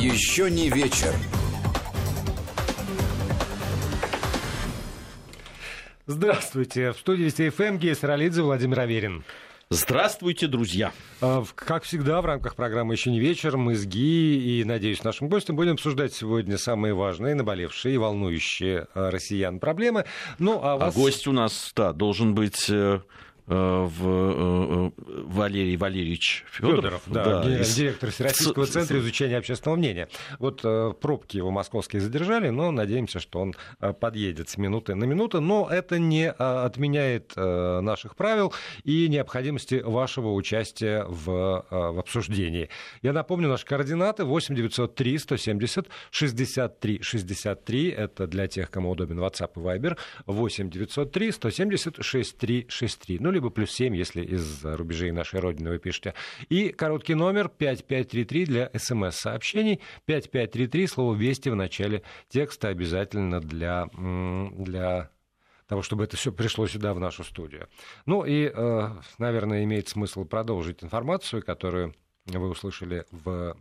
Еще не вечер. Здравствуйте. В студии СТФМ Гея Саралидзе, Владимир Аверин. Здравствуйте, друзья. А, как всегда, в рамках программы «Еще не вечер» мы с Ги и, надеюсь, нашим гостем будем обсуждать сегодня самые важные, наболевшие и волнующие а, россиян проблемы. Ну, а, вас... а гость у нас, да, должен быть Э, в э, э, Валерий Валерьевич Федоров, Федоров да, да, директор Всероссийского с... центра изучения общественного мнения. Вот пробки его московские задержали, но надеемся, что он подъедет с минуты на минуту. Но это не отменяет наших правил и необходимости вашего участия в, в обсуждении. Я напомню, наши координаты 8 903 170 63 63. Это для тех, кому удобен WhatsApp и Viber. 8 903 170 63 63. Ну, либо плюс 7, если из рубежей нашей Родины вы пишете. И короткий номер 5533 для смс-сообщений. 5533, слово «Вести» в начале текста обязательно для, для того, чтобы это все пришло сюда, в нашу студию. Ну и, э, наверное, имеет смысл продолжить информацию, которую вы услышали в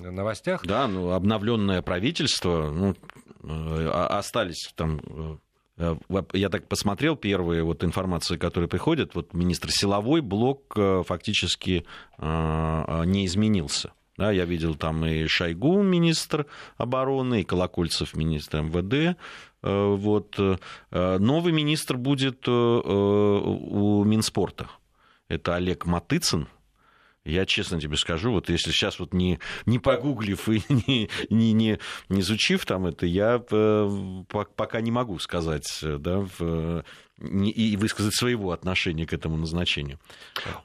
новостях. Да, ну, обновленное правительство, ну, э, остались там Э, я так посмотрел первые вот информации, которые приходят, вот министр силовой блок э, фактически э, не изменился. Да, я видел там и Шойгу, министр обороны, и Колокольцев, министр МВД. Вот. Новый министр будет у Минспорта. Это Олег Матыцын, я честно тебе скажу, вот если сейчас вот не, не погуглив и не, не, не, не изучив там это, я пока не могу сказать, да, в, и высказать своего отношения к этому назначению.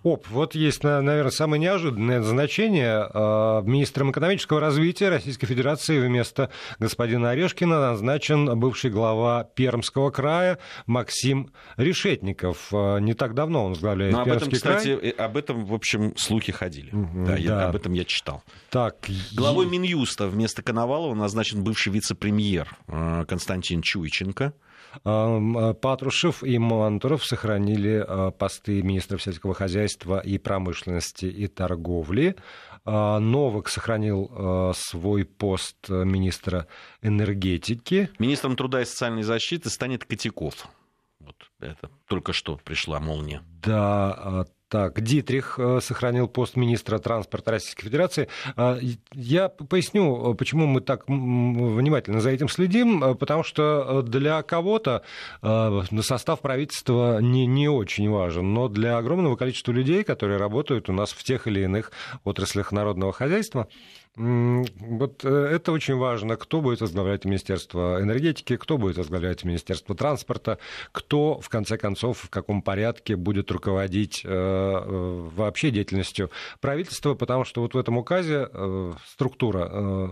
Оп, вот есть, наверное, самое неожиданное назначение. А, министром экономического развития Российской Федерации вместо господина Орешкина назначен бывший глава Пермского края Максим Решетников. А, не так давно он возглавляет Но Пермский об этом, край. кстати, об этом, в общем, слухи ходили. Угу, да, да. Я, об этом я читал. Так, Главой Минюста вместо Коновалова назначен бывший вице-премьер а, Константин Чуйченко. Э, Патрушев и Мантуров сохранили э, посты министра сельского хозяйства и промышленности и торговли. Э, Новак сохранил свой пост министра энергетики. Министром труда и социальной защиты станет Котяков. Вот это только что пришла молния. Да, так, Дитрих э, сохранил пост министра транспорта Российской Федерации. А, я поясню, почему мы так внимательно за этим следим, э, потому что для кого-то э, состав правительства не, не очень важен, но для огромного количества людей, которые работают у нас в тех или иных отраслях народного хозяйства, вот это очень важно, кто будет возглавлять Министерство энергетики, кто будет возглавлять Министерство транспорта, кто, в конце концов, в каком порядке будет руководить Э, вообще деятельностью правительства, потому что вот в этом указе э, структура э,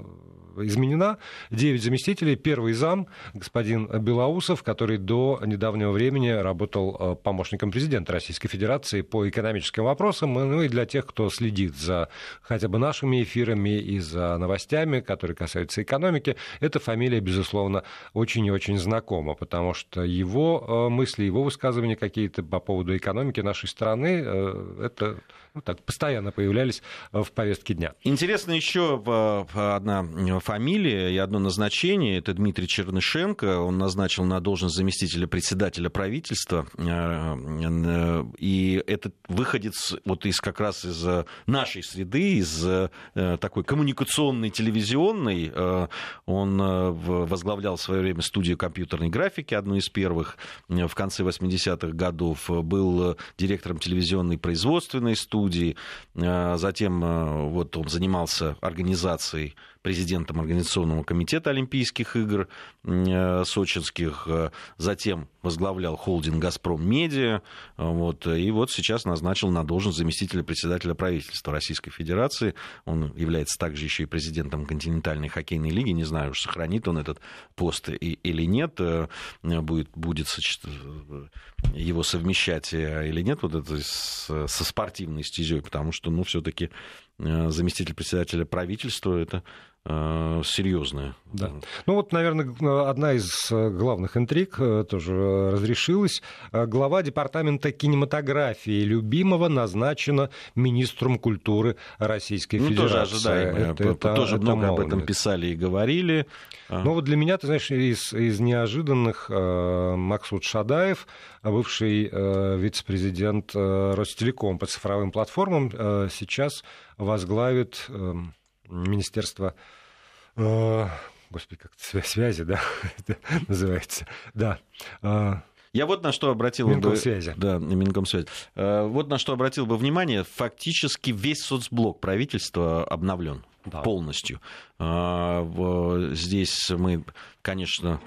изменена. Девять заместителей. Первый зам, господин Белоусов, который до недавнего времени работал помощником президента Российской Федерации по экономическим вопросам. Ну и для тех, кто следит за хотя бы нашими эфирами и за новостями, которые касаются экономики, эта фамилия, безусловно, очень и очень знакома, потому что его мысли, его высказывания какие-то по поводу экономики нашей страны Э, это ну, так, постоянно появлялись э, в повестке дня. Интересно еще одна фамилия и одно назначение. Это Дмитрий Чернышенко. Он назначил на должность заместителя председателя правительства. Э, и этот выходец вот из как раз из нашей среды, из такой коммуникационной, телевизионной. Он возглавлял в свое время студию компьютерной графики, одну из первых в конце 80-х годов. Был директором телевизионной производственной студии студии. А, затем а, вот он занимался организацией президентом Организационного комитета Олимпийских игр э, сочинских, э, затем возглавлял холдинг «Газпром Медиа», вот, и вот сейчас назначил на должность заместителя председателя правительства Российской Федерации. Он является также еще и президентом континентальной хоккейной лиги. Не знаю, уж сохранит он этот пост или нет, э, будет, будет его совмещать или нет вот это со спортивной стезей, потому что, ну, все-таки заместитель председателя правительства это э, серьезная. Да. Ну вот, наверное, одна из главных интриг тоже разрешилась. Глава департамента кинематографии любимого назначена министром культуры Российской ну, Федерации. Тоже ожидаемо. Это, это, тоже это много об этом писали и говорили. Ну вот для меня, ты знаешь, из, из неожиданных Максут Шадаев, бывший вице-президент Ростелеком по цифровым платформам, сейчас возглавит эм, Министерство э, господи, как связи, да, называется, да. Э, я вот на что обратил Минкомсвязи. бы... Да, Минкомсвязи. Э, вот на что обратил бы внимание. Фактически весь соцблок правительства обновлен да. полностью. Здесь мы, конечно,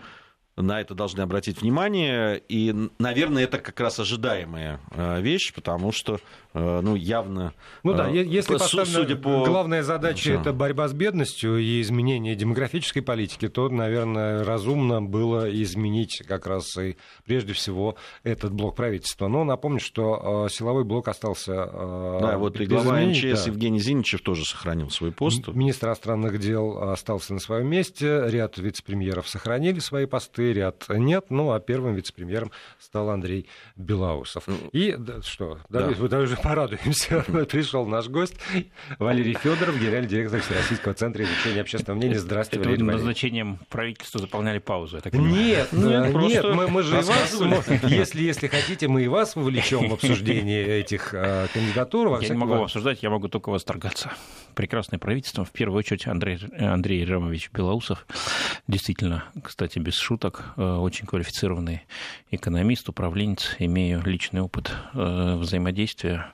на это должны обратить внимание. И, наверное, это как раз ожидаемая э, вещь, потому что э, ну, явно... Ну да, э, если судя по... главная задача да. это борьба с бедностью и изменение демографической политики, то, наверное, разумно было изменить как раз и прежде всего этот блок правительства. Но напомню, что силовой блок остался Да, вот и глава МЧС да. Евгений Зиничев тоже сохранил свой пост. Министр иностранных дел остался на своем месте, ряд вице-премьеров сохранили свои посты, ряд нет. Ну, а первым вице-премьером стал Андрей Белоусов. Ну, И да, что, да. мы даже порадуемся. Пришел наш гость Валерий Федоров, генеральный директор Всероссийского центра изучения общественного мнения. Здравствуйте, Это Валерий назначением правительства заполняли паузу, я так Нет, нет, нет мы, мы же и вас, если, если хотите, мы и вас вовлечем в обсуждение этих э, кандидатур. Я не могу обсуждать, я могу только восторгаться. Прекрасное правительство. В первую очередь Андрей, Андрей Рамович Белоусов. Действительно, кстати, без шуток, Э, очень квалифицированный экономист, управленец, имею личный опыт э, взаимодействия,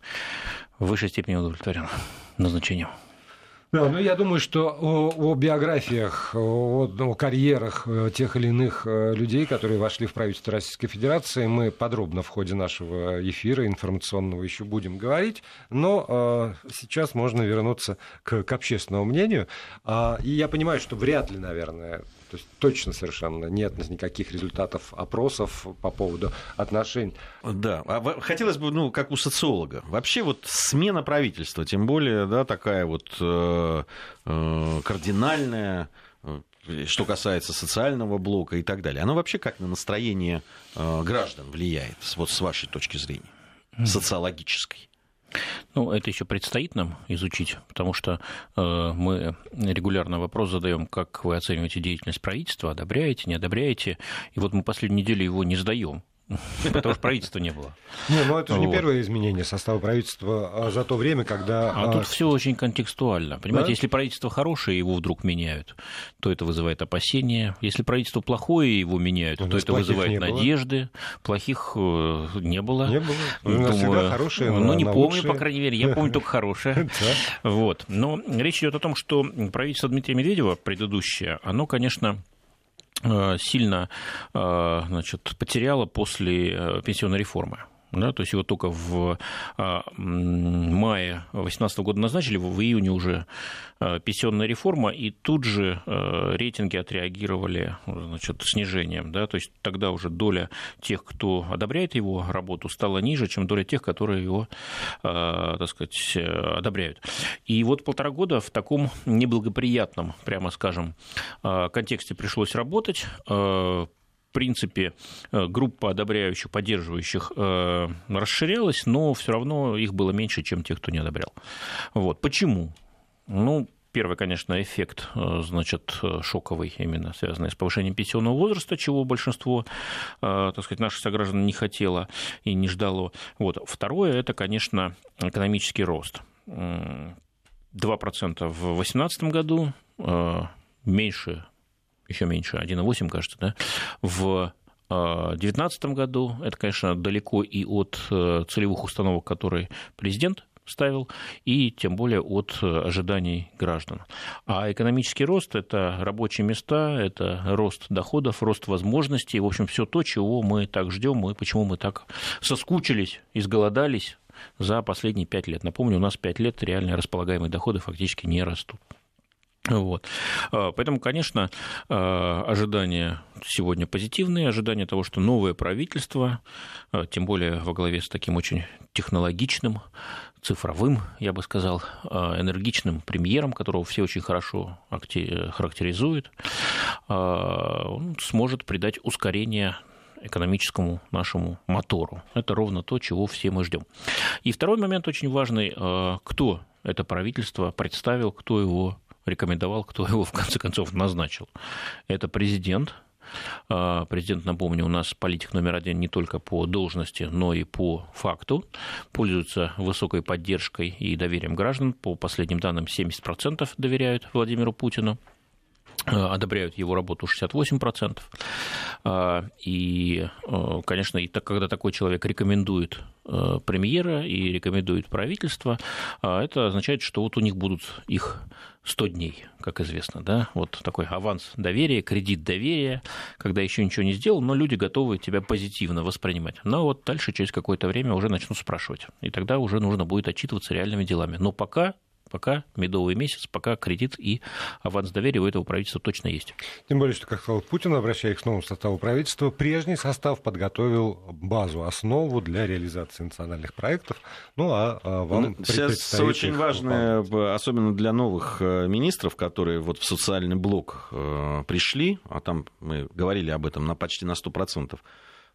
в высшей степени удовлетворен назначением. Да, ну я думаю, что о, о биографиях, о, о карьерах э, тех или иных людей, которые вошли в правительство Российской Федерации, мы подробно в ходе нашего эфира информационного еще будем говорить. Но э, сейчас можно вернуться к, к общественному мнению. А, и я понимаю, что вряд ли, наверное, то есть точно совершенно нет никаких результатов опросов по поводу отношений. Да, а хотелось бы, ну, как у социолога, вообще вот смена правительства, тем более, да, такая вот э, э, кардинальная, э, что касается социального блока и так далее, она вообще как на настроение э, граждан влияет, вот с вашей точки зрения, социологической? Ну, это еще предстоит нам изучить, потому что э, мы регулярно вопрос задаем, как вы оцениваете деятельность правительства, одобряете, не одобряете. И вот мы последнюю неделю его не сдаем. Потому что правительства не было. Не, ну это же не первое изменение состава правительства а за то время, когда... А, а тут все очень контекстуально. Понимаете, если правительство хорошее, его вдруг меняют, то это вызывает опасения. Если правительство плохое, его меняют, то это вызывает надежды. Плохих э, не было. Не было. Думаю, хорошие, Ну, не помню, по крайней мере. Я помню только хорошее. Вот. Но речь идет о том, что правительство Дмитрия Медведева, предыдущее, оно, конечно, сильно э, значит, потеряла после э, пенсионной реформы. Да, то есть его только в мае 2018 года назначили, в июне уже Э, пенсионная реформа, и тут же э, рейтинги отреагировали значит, снижением. Да? То есть тогда уже доля тех, кто одобряет его работу, стала ниже, чем доля тех, которые его так сказать, одобряют. И вот полтора года в таком неблагоприятном, прямо скажем, контексте пришлось работать принципе, группа одобряющих, поддерживающих расширялась, но все равно их было меньше, чем тех, кто не одобрял. Вот. Почему? Ну, Первый, конечно, эффект, э, значит, шоковый, именно связанный с повышением пенсионного возраста, чего большинство, э, так сказать, наших сограждан не хотело и не ждало. Вот. Второе, это, конечно, экономический рост. 2% в 2018 году, э, меньше, еще меньше, 1,8, кажется, да, в 2019 году. Это, конечно, далеко и от целевых установок, которые президент ставил, и тем более от э, ожиданий граждан. А экономический рост – это рабочие места, это рост доходов, рост возможностей, в общем, все то, чего мы так ждем, и почему мы так соскучились, изголодались за последние пять лет. Напомню, у нас пять лет реально располагаемые доходы фактически не растут. Вот. А, поэтому, конечно, а, ожидания сегодня позитивные, ожидания того, что новое правительство, а, тем более во главе с таким очень технологичным, цифровым, я бы сказал, энергичным премьером, которого все очень хорошо характеризуют, он сможет придать ускорение экономическому нашему мотору. Это ровно то, чего все мы ждем. И второй момент очень важный, кто это правительство представил, кто его рекомендовал, кто его в конце концов назначил. Это президент. А, президент, напомню, у нас политик номер один не только по должности, но и по факту. Пользуется высокой поддержкой и доверием граждан. По последним данным, 70% доверяют Владимиру Путину одобряют его работу 68%. А, и, конечно, и так, когда такой человек рекомендует премьера и рекомендует правительство, это означает, что вот у них будут их 100 дней, как известно, да, вот такой аванс доверия, кредит доверия, когда еще ничего не сделал, но люди готовы тебя позитивно воспринимать. Но вот дальше через какое-то время уже начнут спрашивать, и тогда уже нужно будет отчитываться реальными делами. Но пока пока медовый месяц, пока кредит и аванс доверия у этого правительства точно есть. Тем более, что, как сказал Путин, обращаясь к новому составу правительства, прежний состав подготовил базу, основу для реализации национальных проектов. Ну, а, а вам ну, Сейчас очень важно, особенно для новых э, министров, которые вот в социальный блок э, пришли, а там мы говорили об этом на почти на 100%,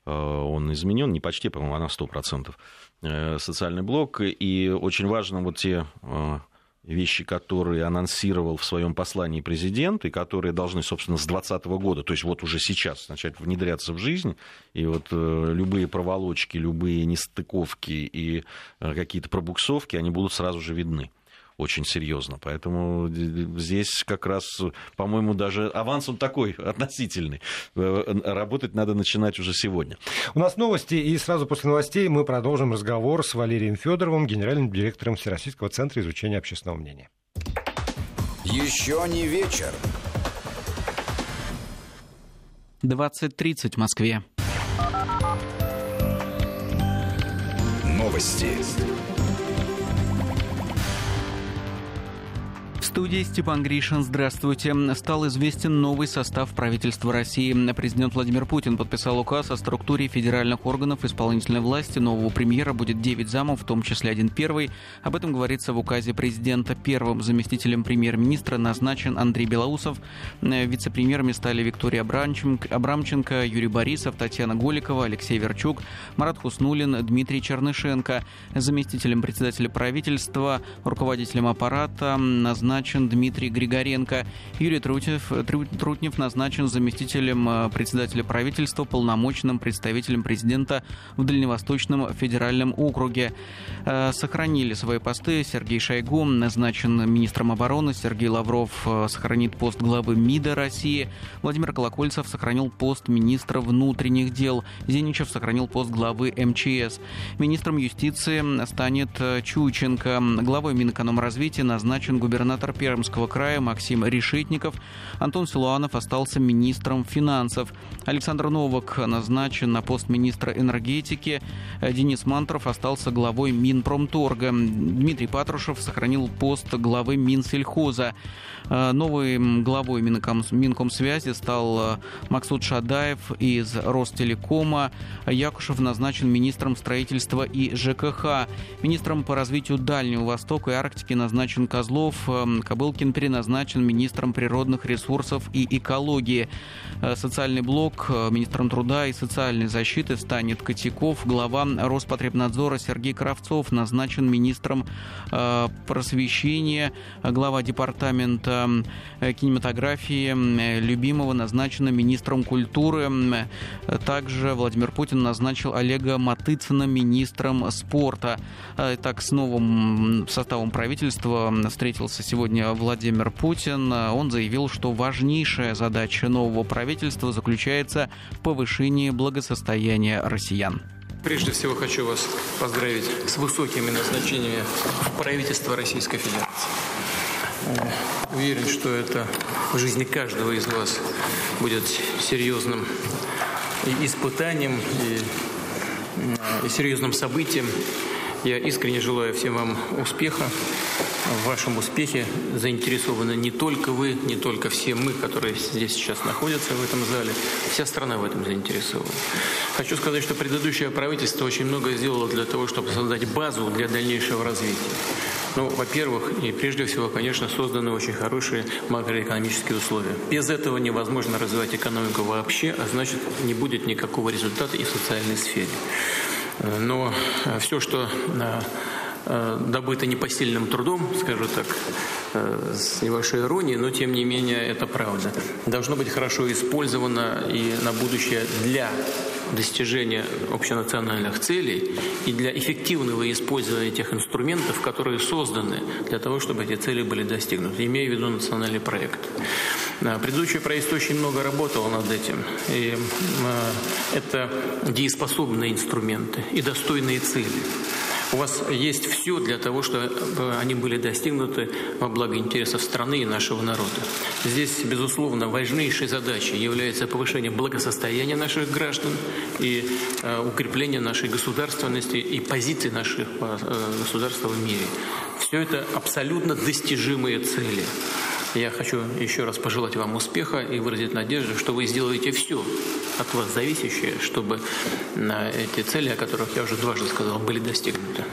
э, он изменен, не почти, по-моему, а на 100% социальный блок. И очень важно вот те вещи, которые анонсировал в своем послании президент, и которые должны, собственно, с 2020 года, то есть вот уже сейчас начать внедряться в жизнь, и вот э, любые проволочки, любые нестыковки и э, какие-то пробуксовки, они будут сразу же видны очень серьезно. Поэтому здесь как раз, по-моему, даже аванс он такой относительный. Э, работать надо начинать уже сегодня. У нас новости, и сразу после новостей мы продолжим разговор с Валерием Федоровым, генеральным директором Всероссийского центра изучения общественного мнения. Еще не вечер. 20.30 в Москве. Новости. Студии Степан Гришин. Здравствуйте. Стал известен новый состав правительства России. Президент Владимир Путин подписал указ о структуре федеральных органов исполнительной власти. Нового премьера будет 9 замов, в том числе один первый. Об этом говорится в указе президента. Первым заместителем премьер-министра назначен Андрей Белоусов. Вице-премьерами стали Виктория Абрамченко, Юрий Борисов, Татьяна Голикова, Алексей Верчук, Марат Хуснулин, Дмитрий Чернышенко. Заместителем председателя правительства, руководителем аппарата назначен назначен Дмитрий Григоренко. Юрий Трутнев, Трутнев назначен заместителем э, председателя правительства, полномочным представителем президента в Дальневосточном федеральном округе. Э, сохранили свои посты. Сергей Шойгу назначен министром обороны. Сергей Лавров э, сохранит пост главы МИДа России. Владимир Колокольцев сохранил пост министра внутренних дел. Зеничев сохранил пост главы МЧС. Министром юстиции станет Чученко. Главой Минэкономразвития назначен губернатор губернатор Пермского края Максим Решетников. Антон Силуанов остался министром финансов. Александр Новак назначен на пост министра энергетики. Денис Мантров остался главой Минпромторга. Дмитрий Патрушев сохранил пост главы Минсельхоза. Э, новой главой Минком, Минкомсвязи стал э, Максут Шадаев из Ростелекома. Якушев назначен министром строительства и ЖКХ. Министром по развитию Дальнего Востока и Арктики назначен Козлов. Э, Кобылкин переназначен министром природных ресурсов и экологии. Социальный блок министром труда и социальной защиты станет Котяков. Глава Роспотребнадзора Сергей Кравцов назначен министром просвещения. Глава департамента Э, кинематографии э, любимого назначена министром культуры. Также Владимир Путин назначил Олега Матыцына министром спорта. Э, так, с новым составом правительства встретился сегодня Владимир Путин. Он заявил, что важнейшая задача нового правительства заключается в повышении благосостояния россиян. Прежде всего хочу вас поздравить с высокими назначениями в правительство Российской Федерации. Уверен, что это в жизни каждого из вас будет серьезным испытанием, и серьезным событием. Я искренне желаю всем вам успеха в вашем успехе заинтересованы не только вы, не только все мы, которые здесь сейчас находятся в этом зале. Вся страна в этом заинтересована. Хочу сказать, что предыдущее правительство очень много сделало для того, чтобы создать базу для дальнейшего развития. Ну, во-первых, и прежде всего, конечно, созданы очень хорошие макроэкономические условия. Без этого невозможно развивать экономику вообще, а значит, не будет никакого результата и в социальной сфере. Но все, что Э, добыто непосильным трудом, скажу так, э, с небольшой иронией, но тем не менее это правда. Должно быть хорошо использовано и на будущее для достижения общенациональных целей и для эффективного использования тех инструментов, которые созданы для того, чтобы эти цели были достигнуты, имея в виду национальный проект. Предыдущее правительство очень много работало над этим. И э, это дееспособные инструменты и достойные цели. У вас есть все для того, чтобы они были достигнуты во благо интересов страны и нашего народа. Здесь, безусловно, важнейшей задачей является повышение благосостояния наших граждан и э, укрепление нашей государственности и позиции наших э, государства в мире. Все это абсолютно достижимые цели. Я хочу еще раз пожелать вам успеха и выразить надежду, что вы сделаете все от вас зависящее, чтобы на эти цели, о которых я уже дважды сказал, были достигнуты.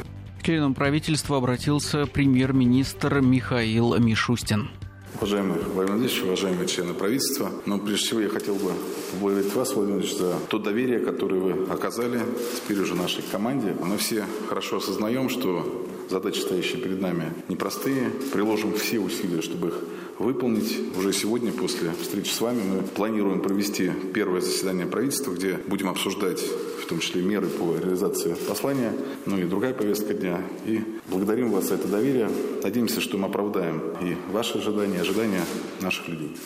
К членам правительства обратился премьер-министр Михаил Мишустин. Уважаемый Владимир Владимирович, уважаемые члены правительства, но прежде всего я хотел бы поблагодарить вас, Владимир Владимирович, за то доверие, которое вы оказали теперь уже нашей команде. Мы все хорошо осознаем, что задачи, стоящие перед нами, непростые. Приложим все усилия, чтобы их выполнить. Уже сегодня, после встречи с вами, мы планируем провести первое заседание правительства, где будем обсуждать в том числе меры по реализации послания, ну и другая повестка дня. И благодарим вас за это доверие. Надеемся, что мы оправдаем и ваши ожидания, ожидания наших людей.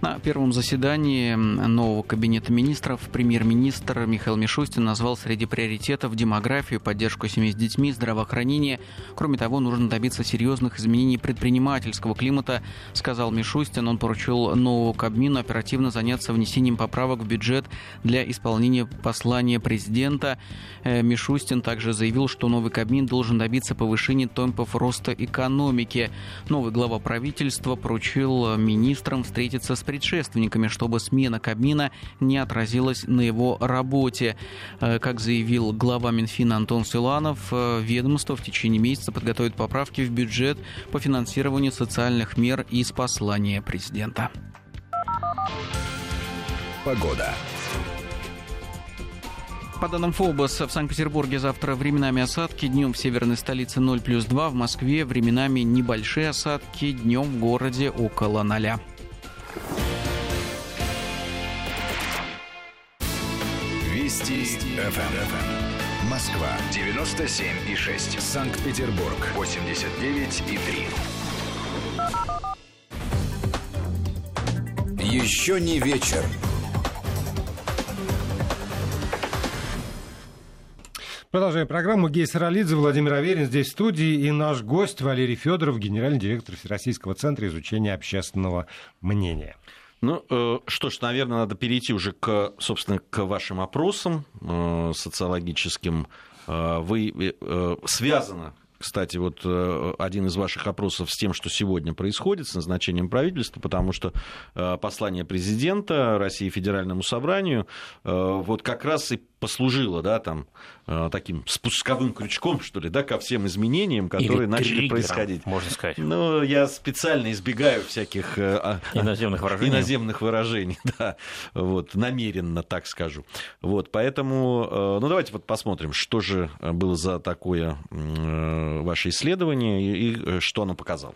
На первом заседании нового кабинета министров премьер-министр Михаил Мишустин назвал среди приоритетов демографию, поддержку семей с детьми, здравоохранение. Кроме того, нужно добиться серьезных изменений предпринимательского климата, сказал Мишустин. Он поручил новому Кабмину оперативно заняться внесением поправок в бюджет для исполнения послания президента. Э, Мишустин также заявил, что новый Кабмин должен добиться повышения темпов роста экономики. Новый глава правительства поручил министрам встретиться с предшественниками, чтобы смена Кабмина не отразилась на его работе. Э, как заявил глава Минфина Антон Силанов, э, ведомство в течение месяца подготовит поправки в бюджет по финансированию социальных мер из послания президента. Погода. По данным ФОБОС, в Санкт-Петербурге завтра временами осадки, днем в северной столице 0 плюс 2, в Москве временами небольшие осадки, днем в городе около 0. Вести. ФМ. Москва 97 и 6. Санкт-Петербург 89 и 3. Еще не вечер. Продолжаем программу. Гей Саралидзе, Владимир Аверин здесь в студии. И наш гость Валерий Федоров, генеральный директор Всероссийского центра изучения общественного мнения. Ну, э, что ж, наверное, надо перейти уже к, собственно, к вашим опросам э, социологическим. Э, вы связано кстати, вот один из ваших опросов с тем, что сегодня происходит, с назначением правительства, потому что послание президента России Федеральному собранию вот как раз и послужило, да, там, э, таким спусковым крючком, что ли, да, ко всем изменениям, которые Или начали происходить. можно сказать. Ну, я специально избегаю всяких э, а, иноземных выражений. Иноземных выражений, да, вот, намеренно, так скажу. Вот, поэтому, э, ну, давайте вот посмотрим, что же было за такое ваше исследование и что оно показало.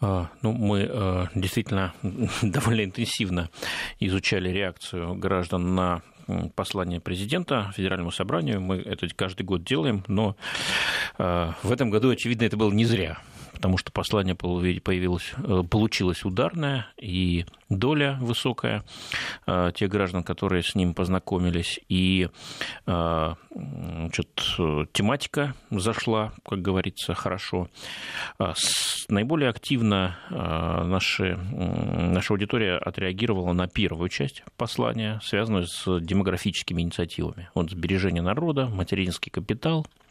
А, ну, мы действительно довольно интенсивно изучали реакцию граждан на послание президента Федеральному собранию. Мы это каждый год делаем, но э, в этом году, очевидно, это было не зря потому что послание появилось, э, получилось ударное, и доля высокая э, тех граждан, которые с ним познакомились, и э, значит, тематика зашла, как говорится, хорошо. Наиболее активно наши, наша аудитория отреагировала на первую часть послания, связанную с демографическими инициативами. Вот сбережение народа, материнский капитал – Э,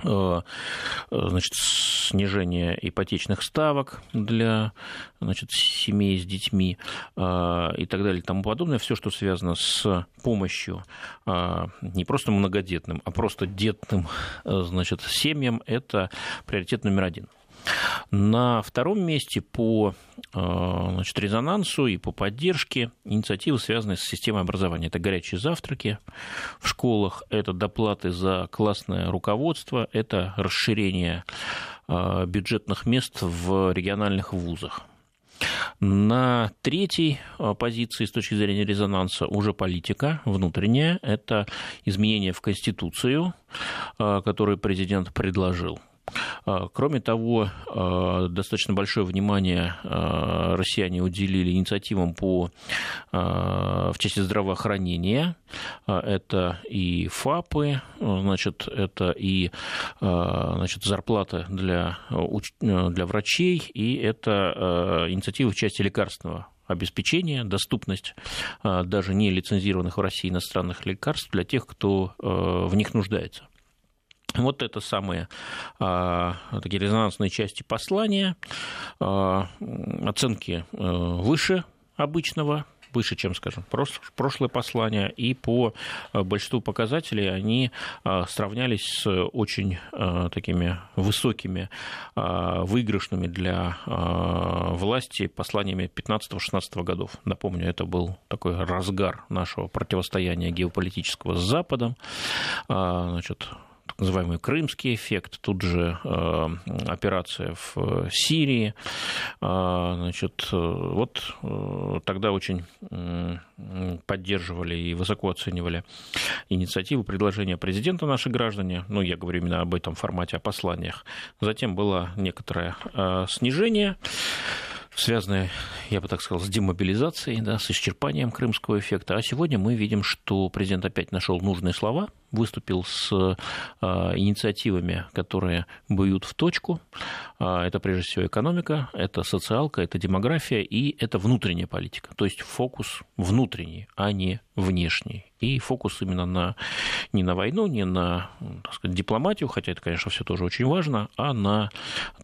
значит, снижение ипотечных ставок для значит, семей с детьми э, и так далее и тому подобное. Все, что связано с помощью э, не просто многодетным, а просто детным значит, семьям, это приоритет номер один. На втором месте по э, значит, резонансу и по поддержке инициативы, связанные с системой образования. Это горячие завтраки в школах, это доплаты за классное руководство, это расширение э, бюджетных мест в региональных вузах. На третьей э, позиции с точки зрения резонанса уже политика внутренняя. Это изменения в Конституцию, которые президент предложил. А, кроме того, а, достаточно большое внимание а, россияне уделили инициативам по, в части здравоохранения. Это и ФАПы, значит, это и значит, зарплата для, для врачей, и это инициативы в части лекарственного обеспечения, доступность даже не лицензированных в России иностранных лекарств для тех, кто в них нуждается. Вот это самые а, такие резонансные части послания, а, оценки а, выше обычного, выше, чем, скажем, прошлое послание, и по а, большинству показателей они а, сравнялись с очень а, такими высокими, выигрышными для власти посланиями 15-16 годов. Напомню, это был такой разгар нашего противостояния геополитического с Западом. Значит, называемый крымский эффект, тут же э, операция в э, Сирии. Э, значит, вот тогда очень поддерживали и высоко оценивали инициативу, предложения президента наши граждане, ну, я говорю именно об этом формате, о посланиях. Затем было некоторое снижение связанное, я бы так сказал, с демобилизацией, да, с исчерпанием крымского эффекта. А сегодня мы видим, что президент опять нашел нужные слова, выступил с э, инициативами, которые бьют в точку. А, это прежде всего экономика, это социалка, это демография и это внутренняя политика. То есть фокус внутренний, а не внешний. И фокус именно на, не на войну, не на так сказать, дипломатию, хотя это, конечно, все тоже очень важно, а на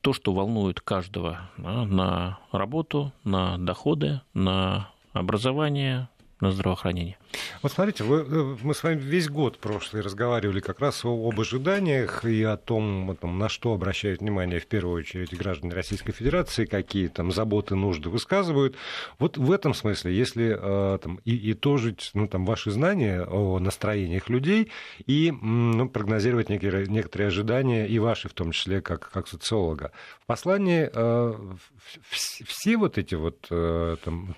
то, что волнует каждого, на работу, на доходы, на образование, на здравоохранение. Вот смотрите, вы, э, мы с вами весь год прошлый разговаривали как раз об ожиданиях и о том, том, на что обращают внимание в первую очередь граждане Российской Федерации, какие там заботы, нужды высказывают. Вот в этом смысле, если э, там, и, итожить ну, там, ваши знания о настроениях людей и ну, прогнозировать некие, некоторые ожидания, и ваши в том числе, как, как социолога. В послании э, все вот эти вот там,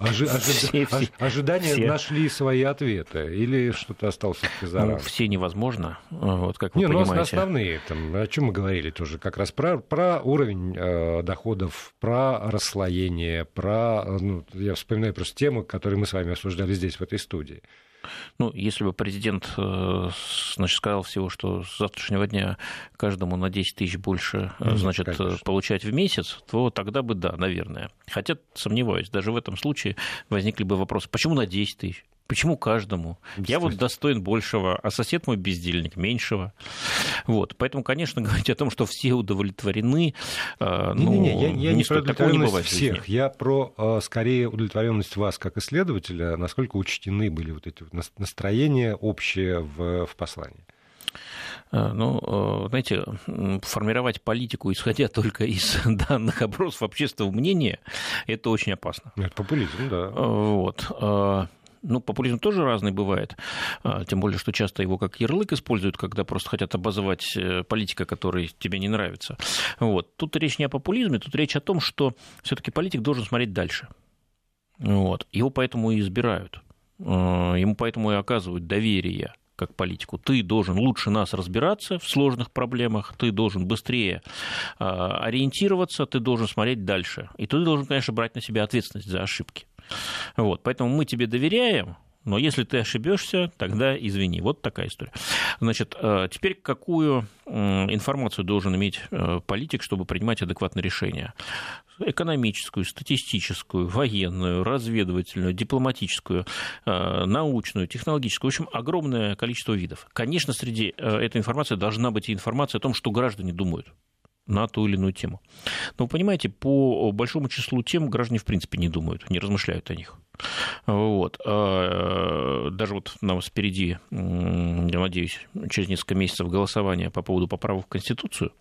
Ожи, ожи, все, ожидания все. нашли свои ответы или что-то осталось за ну, Все невозможно, вот как вы Не, понимаете. Ну, основные, там, о чем мы говорили тоже, как раз про, про уровень э, доходов, про расслоение, про, ну, я вспоминаю просто тему, которую мы с вами обсуждали здесь, в этой студии. Ну, если бы президент э, значит, сказал всего, что с завтрашнего дня каждому на 10 тысяч больше э, значит, Конечно. получать в месяц, то тогда бы да, наверное. Хотя сомневаюсь, даже в этом случае возникли бы вопросы, почему на 10 тысяч? Почему каждому? Я вот достоин большего, а сосед мой бездельник меньшего. Вот. Поэтому, конечно, говорить о том, что все удовлетворены, э, ну, не, не, не, я, я не, про удовлетворенность не всех. Я про, э, скорее, удовлетворенность вас как исследователя, насколько учтены были вот эти настроения общие в, в послании. Э, ну, знаете, формировать политику, исходя только из данных опросов общественного мнения, это очень опасно. Это популизм, да. Вот. Ну, популизм тоже разный бывает, а, тем более, что часто его как ярлык используют, когда просто хотят обозывать э, политика, который тебе не нравится. Вот. Тут речь не о популизме, тут речь о том, что все-таки политик должен смотреть дальше. Вот. Его поэтому и избирают. А, ему поэтому и оказывают доверие как политику. Ты должен лучше нас разбираться в сложных проблемах, ты должен быстрее а, ориентироваться, ты должен смотреть дальше. И ты должен, конечно, брать на себя ответственность за ошибки. Вот, поэтому мы тебе доверяем, но если ты ошибешься, тогда извини. Вот такая история. Значит, э, теперь какую информацию должен иметь э, политик, чтобы принимать адекватное решение? экономическую, статистическую, военную, разведывательную, дипломатическую, э, научную, технологическую. В общем, огромное количество видов. Конечно, среди этой информации должна быть и информация о том, что граждане думают на ту или иную тему. Но вы понимаете, по большому числу тем граждане в принципе не думают, не размышляют о них. Вот. А, даже вот нам впереди, я надеюсь, через несколько месяцев голосования по поводу поправок в Конституцию,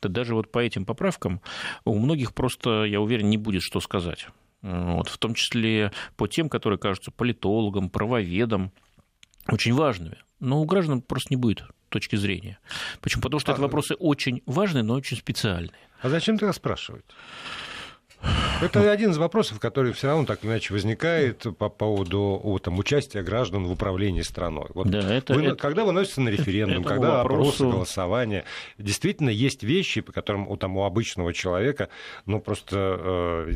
то даже вот по этим поправкам у многих просто, я уверен, не будет что сказать. Вот, в том числе по тем, которые кажутся политологам, правоведам, очень важными. Но у граждан просто не будет точки зрения. Почему? Потому что а... это вопросы очень важные, но очень специальные. А зачем тогда спрашивать? Это ну, один из вопросов, который все равно так иначе возникает по поводу о, там, участия граждан в управлении страной. Вот да, это, вы, это, когда выносится на референдум, когда вопросы, голосования, действительно есть вещи, по которым у, там, у обычного человека, ну, просто э,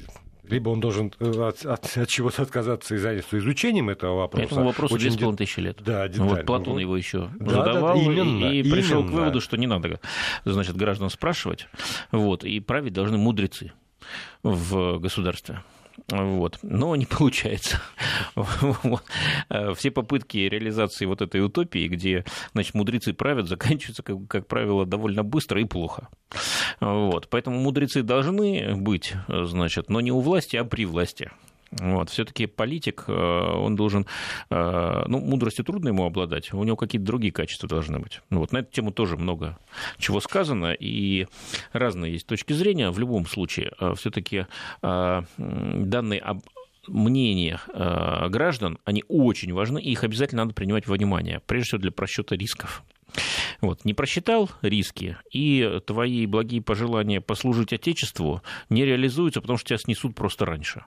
либо он должен э, от, от, от чего-то отказаться и заняться изучением этого вопроса. Этому вопросу Очень 2,5 тысячи лет. Да, детально. Вот Платон его еще да, задавал да, именно, и, и пришел к выводу, что не надо значит, граждан спрашивать, вот, и править должны мудрецы в государстве. Вот. Но не получается. Все попытки реализации вот этой утопии, где значит, мудрецы правят, заканчиваются, как, как правило, довольно быстро и плохо. Вот. Поэтому мудрецы должны быть, значит, но не у власти, а при власти. Вот. Все-таки политик, э, он должен, э, ну, мудростью трудно ему обладать, у него какие-то другие качества должны быть. Ну, вот на эту тему тоже много чего сказано, и разные есть точки зрения. В любом случае, э, все-таки данные об мнениях граждан, они очень важны, и их обязательно надо принимать во внимание, прежде всего для просчета рисков. Вот, не просчитал риски, и твои благие пожелания послужить Отечеству не реализуются, потому что тебя снесут просто раньше.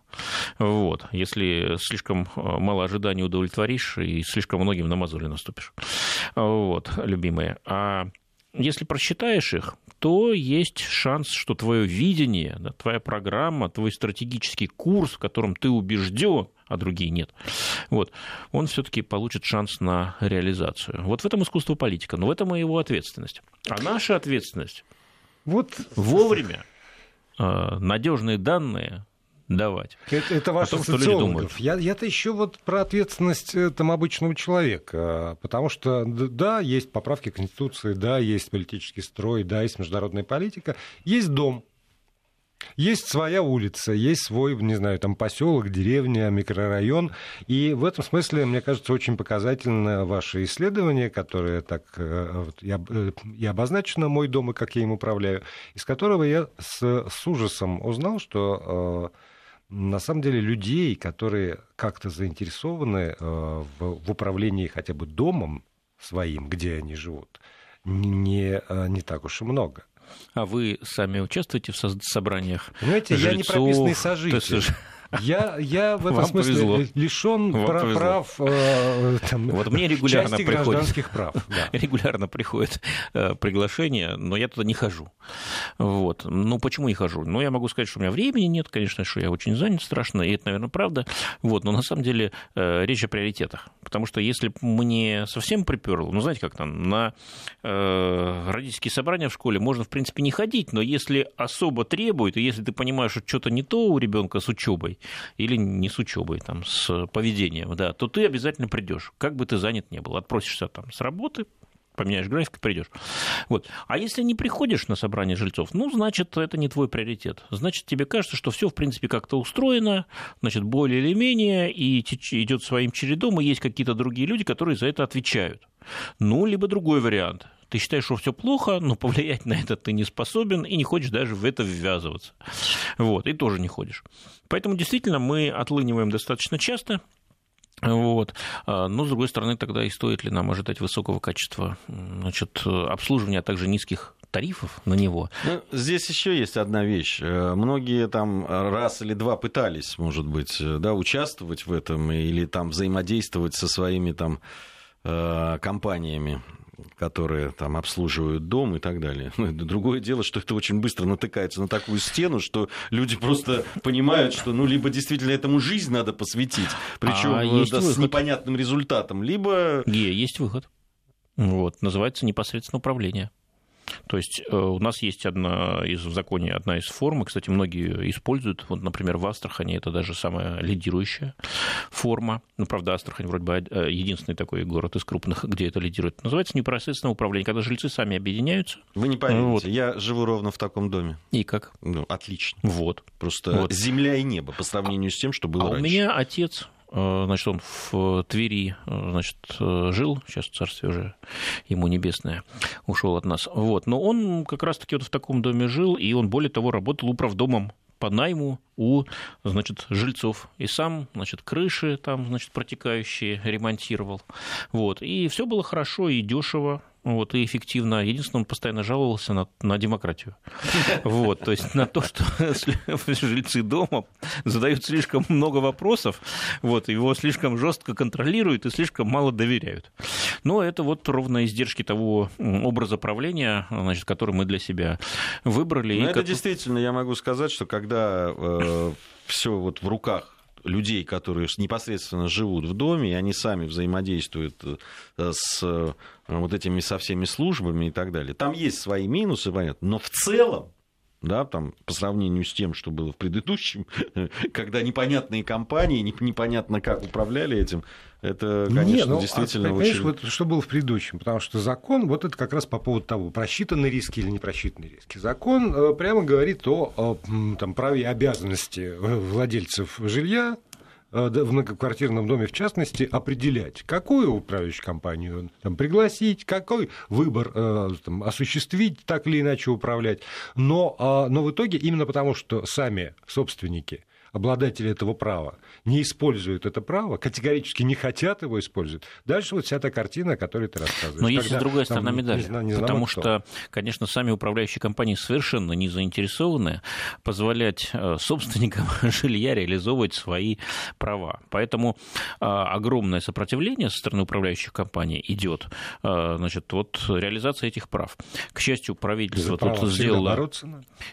Вот, если слишком э, мало ожиданий удовлетворишь и слишком многим на мозоли наступишь. Вот, любимые. А если просчитаешь их, то есть шанс, что твое видение, да, твоя программа, твой стратегический курс, в котором ты убежден, а другие нет, вот, он все-таки получит шанс на реализацию. Вот в этом искусство политика, но в этом и его ответственность. А наша ответственность вот вовремя э, надежные данные давать. Это, это ваши том, социологов. Я, я-то еще вот про ответственность э, там, обычного человека. Потому что, да, есть поправки Конституции, да, есть политический строй, да, есть международная политика, есть дом. Есть своя улица, есть свой, не знаю, там поселок, деревня, микрорайон. И в этом смысле, мне кажется, очень показательно ваше исследование, которое так э, и э, обозначено «Мой дом и как я им управляю», из которого я с, с ужасом узнал, что на самом деле людей, которые как-то заинтересованы э, в, в управлении хотя бы домом своим, где они живут, не, э, не так уж и много. А вы сами участвуете в собраниях? Понимаете, жильцов, я не прописанный сожитель. Я, я в этом Вам смысле повезло. лишен Вам прав, прав э, там, вот мне регулярно части приходит, гражданских прав. Да. Регулярно приходит э, приглашение, но я туда не хожу. Вот. Ну, почему не хожу? Ну, я могу сказать, что у меня времени нет, конечно, что я очень занят страшно, и это, наверное, правда. Вот. Но на самом деле э, речь о приоритетах. Потому что если мне совсем приперло, ну, знаете, как там, на э, родительские собрания в школе можно, в принципе, не ходить, но если особо требует, и если ты понимаешь, что что-то не то у ребенка с учебой, или не с учебой, там, с поведением, да, то ты обязательно придешь, как бы ты занят не был. Отпросишься там с работы, поменяешь график придешь. Вот. А если не приходишь на собрание жильцов, ну, значит, это не твой приоритет. Значит, тебе кажется, что все, в принципе, как-то устроено, значит, более или менее, и идет своим чередом, и есть какие-то другие люди, которые за это отвечают. Ну, либо другой вариант. Ты считаешь, что все плохо, но повлиять на это ты не способен и не хочешь даже в это ввязываться. Вот, и тоже не ходишь. Поэтому действительно мы отлыниваем достаточно часто. Вот. А, но, с другой стороны, тогда и стоит ли нам ожидать высокого качества значит, обслуживания, а также низких тарифов на него. Ну, здесь еще есть одна вещь. Э, многие там раз или два пытались, может быть, э, да, участвовать в этом или там взаимодействовать со своими там э, компаниями которые там обслуживают дом и так далее. Ну, другое дело, что это очень быстро натыкается на такую стену, что люди просто понимают, что ну либо действительно этому жизнь надо посвятить, причем а да, с непонятным результатом, либо... Е, есть выход. Вот, называется непосредственно управление. То есть у нас есть одна из в законе одна из форм, и, кстати, многие используют. Вот, например, в Астрахани это даже самая лидирующая форма. Ну, правда, Астрахань вроде бы единственный такой город из крупных, где это лидирует. Называется непосредственное управление, когда жильцы сами объединяются. Вы не поверите, вот. я живу ровно в таком доме. И как? Ну, отлично. Вот. Просто вот. земля и небо по сравнению с тем, что было а раньше. у меня отец э, значит, он в Твери, э, значит, э, жил, сейчас царствие уже ему небесное, ушел от нас. Вот. Но он как раз-таки вот в таком доме жил, и он, более того, работал управдомом по найму у, значит, жильцов. И сам, значит, крыши там, значит, протекающие ремонтировал. Вот. И все было хорошо и дешево вот, и эффективно. Единственное, он постоянно жаловался на, на демократию. Вот, то есть на то, что жильцы дома задают слишком много вопросов, вот, его слишком жестко контролируют и слишком мало доверяют. Но это вот ровно издержки того образа правления, значит, который мы для себя выбрали. Ну, это как... действительно, я могу сказать, что когда э, все вот в руках людей, которые непосредственно живут в доме, и они сами взаимодействуют э, с э, вот этими со всеми службами и так далее. Там есть свои минусы, понятно, но в целом да, там, по сравнению с тем, что было в предыдущем, когда непонятные компании, непонятно как управляли этим, это, конечно, Не, ну, а действительно а, очень... вот что было в предыдущем, потому что закон, вот это как раз по поводу того, просчитаны риски или не просчитаны риски. Закон э, прямо говорит о, о там, праве и обязанности владельцев жилья Э, в многоквартирном доме, в частности, определять, какую управляющую компанию там, пригласить, какой выбор э, там, осуществить, так или иначе управлять. Но, а, но в итоге именно потому, что сами собственники обладатели этого права не используют это право, категорически не хотят его использовать. Дальше вот вся эта картина, о которой ты рассказываешь. Но есть и другая сторона медали. Не, не потому что, конечно, сами управляющие компании совершенно не заинтересованы позволять э, собственникам жилья реализовывать свои права. Поэтому э, огромное сопротивление со стороны управляющих компаний идет. Э, значит, вот реализация этих прав. К счастью, правительство тут сделало...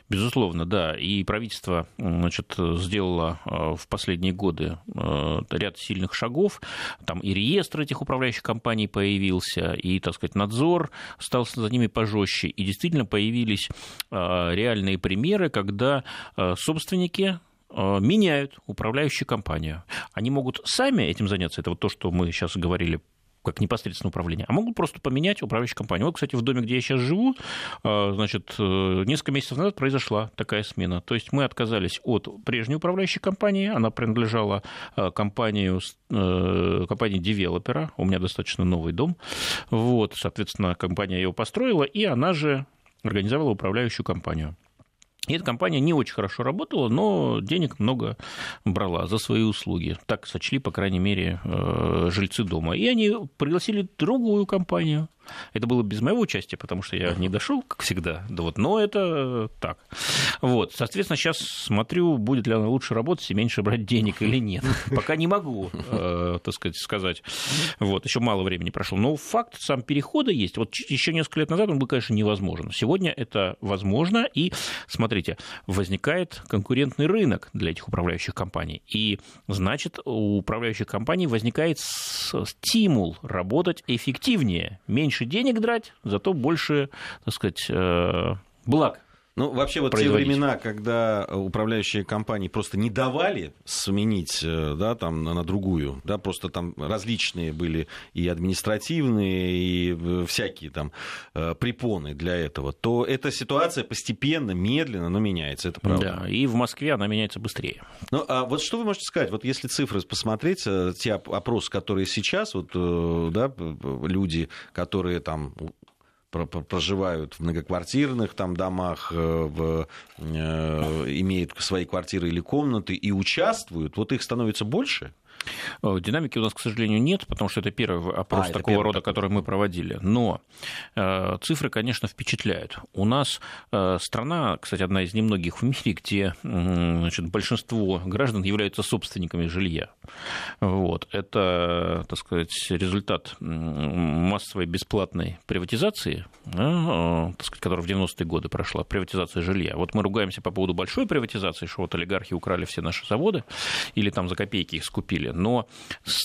Безусловно, да. И правительство значит, сделало сделала э, в последние годы э, ряд сильных шагов. Там и реестр этих управляющих компаний появился, и, так сказать, надзор стал за ними пожестче. И действительно появились э, реальные примеры, когда собственники меняют управляющую компанию. Они могут сами этим заняться. Это вот то, что мы сейчас говорили как непосредственное управление, а могут просто поменять управляющую компанию. Вот, кстати, в доме, где я сейчас живу, э, значит, э, несколько месяцев назад произошла такая смена. То есть мы отказались от прежней управляющей компании, она принадлежала э, компанию, компании девелопера, у меня достаточно новый дом, вот, соответственно, компания его построила, и она же организовала управляющую компанию. И эта компания не очень хорошо работала, но денег много брала за свои услуги. Так сочли, по крайней мере, э, жильцы дома. И они пригласили другую компанию, это было без моего участия, потому что я не дошел, как всегда. Да вот, но это так. Вот, соответственно, сейчас смотрю, будет ли она лучше работать и меньше брать денег или нет. Пока не могу, э, так сказать, сказать. Вот, еще мало времени прошло. Но факт сам перехода есть. Вот еще несколько лет назад он был, конечно, невозможен. Сегодня это возможно. И, смотрите, возникает конкурентный рынок для этих управляющих компаний. И, значит, у управляющих компаний возникает стимул работать эффективнее, меньше меньше денег драть, зато больше, так сказать, э, благ ну, вообще, вот те времена, когда управляющие компании просто не давали сменить э, да, там, на другую, да, просто там различные были и административные, и э, всякие там препоны для этого, то эта ситуация постепенно, медленно, но меняется, это правда. Да, и в Москве она меняется быстрее. Ну, а вот что вы можете сказать, вот если цифры посмотреть, те опросы, которые сейчас, вот, да, люди, которые там проживают в многоквартирных там домах, э, в, э, имеют свои квартиры или комнаты и участвуют, вот их становится больше? Э, динамики у нас, к сожалению, нет, потому что это первый опрос а, такого рода, такой. который мы проводили. Но э, цифры, конечно, впечатляют. У нас э, страна, кстати, одна из немногих в мире, где э, значит, большинство граждан являются собственниками жилья. Вот. Это, так сказать, результат массовой бесплатной приватизации, да, э, так сказать, которая в 90-е годы прошла, приватизация жилья. Вот мы ругаемся по поводу большой приватизации, что вот олигархи украли все наши заводы или там за копейки их скупили жили. Но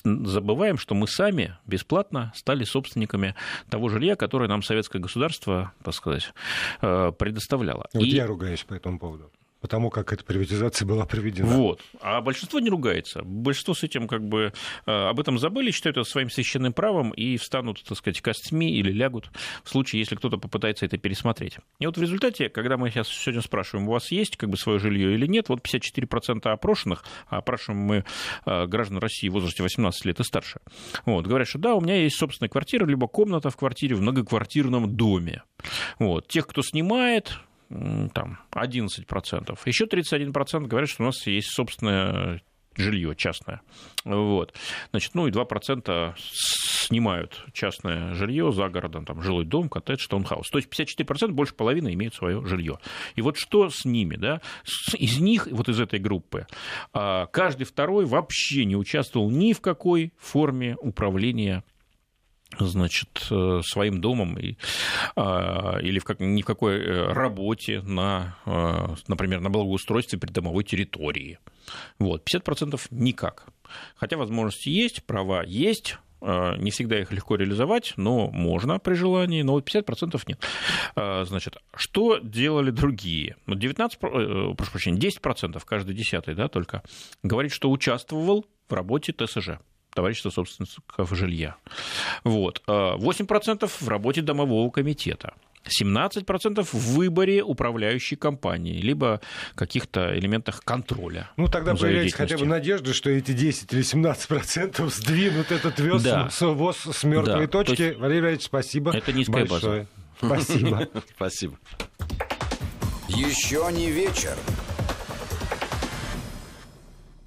забываем, что мы сами бесплатно стали собственниками того жилья, которое нам советское государство, так сказать, э, предоставляло. Вот И... я ругаюсь по этому поводу потому как эта приватизация была проведена. Вот. А большинство не ругается. Большинство с этим как бы э, об этом забыли, считают это своим священным правом и встанут, так сказать, костьми или лягут в случае, если кто-то попытается это пересмотреть. И вот в результате, когда мы сейчас сегодня спрашиваем, у вас есть как бы свое жилье или нет, вот 54% опрошенных, а опрашиваем мы э, граждан России в возрасте 18 лет и старше, вот, говорят, что да, у меня есть собственная квартира, либо комната в квартире в многоквартирном доме. Вот. Тех, кто снимает, там 11%. Еще 31% говорят, что у нас есть собственное жилье частное. Вот. Значит, ну и 2% снимают частное жилье за городом, там, жилой дом, коттедж, таунхаус. То есть 54% больше половины имеют свое жилье. И вот что с ними, да? Из них, вот из этой группы, а, каждый второй вообще не участвовал ни в какой форме управления значит, э, своим домом и, а, или в как, ни в какой э, работе на, э, например, на благоустройстве придомовой территории. Вот, 50% никак. Хотя возможности есть, права есть, не всегда их легко реализовать, но можно при желании, но вот 50% нет. Значит, что делали другие? 19, ну, прошу прощения, 10%, каждый десятый, да, только, говорит, что участвовал в работе ТСЖ товарищества собственников жилья. Вот. 8% в работе домового комитета. 17% в выборе управляющей компании, либо каких-то элементах контроля. Ну, тогда появляется хотя бы надежда, что эти 10 или 17% сдвинут этот вес, да. с, ВОЗ с мертвой да. точки. Есть... Валерий Валерьевич, спасибо. Это низкая большое. база. Спасибо. Спасибо. Еще не вечер.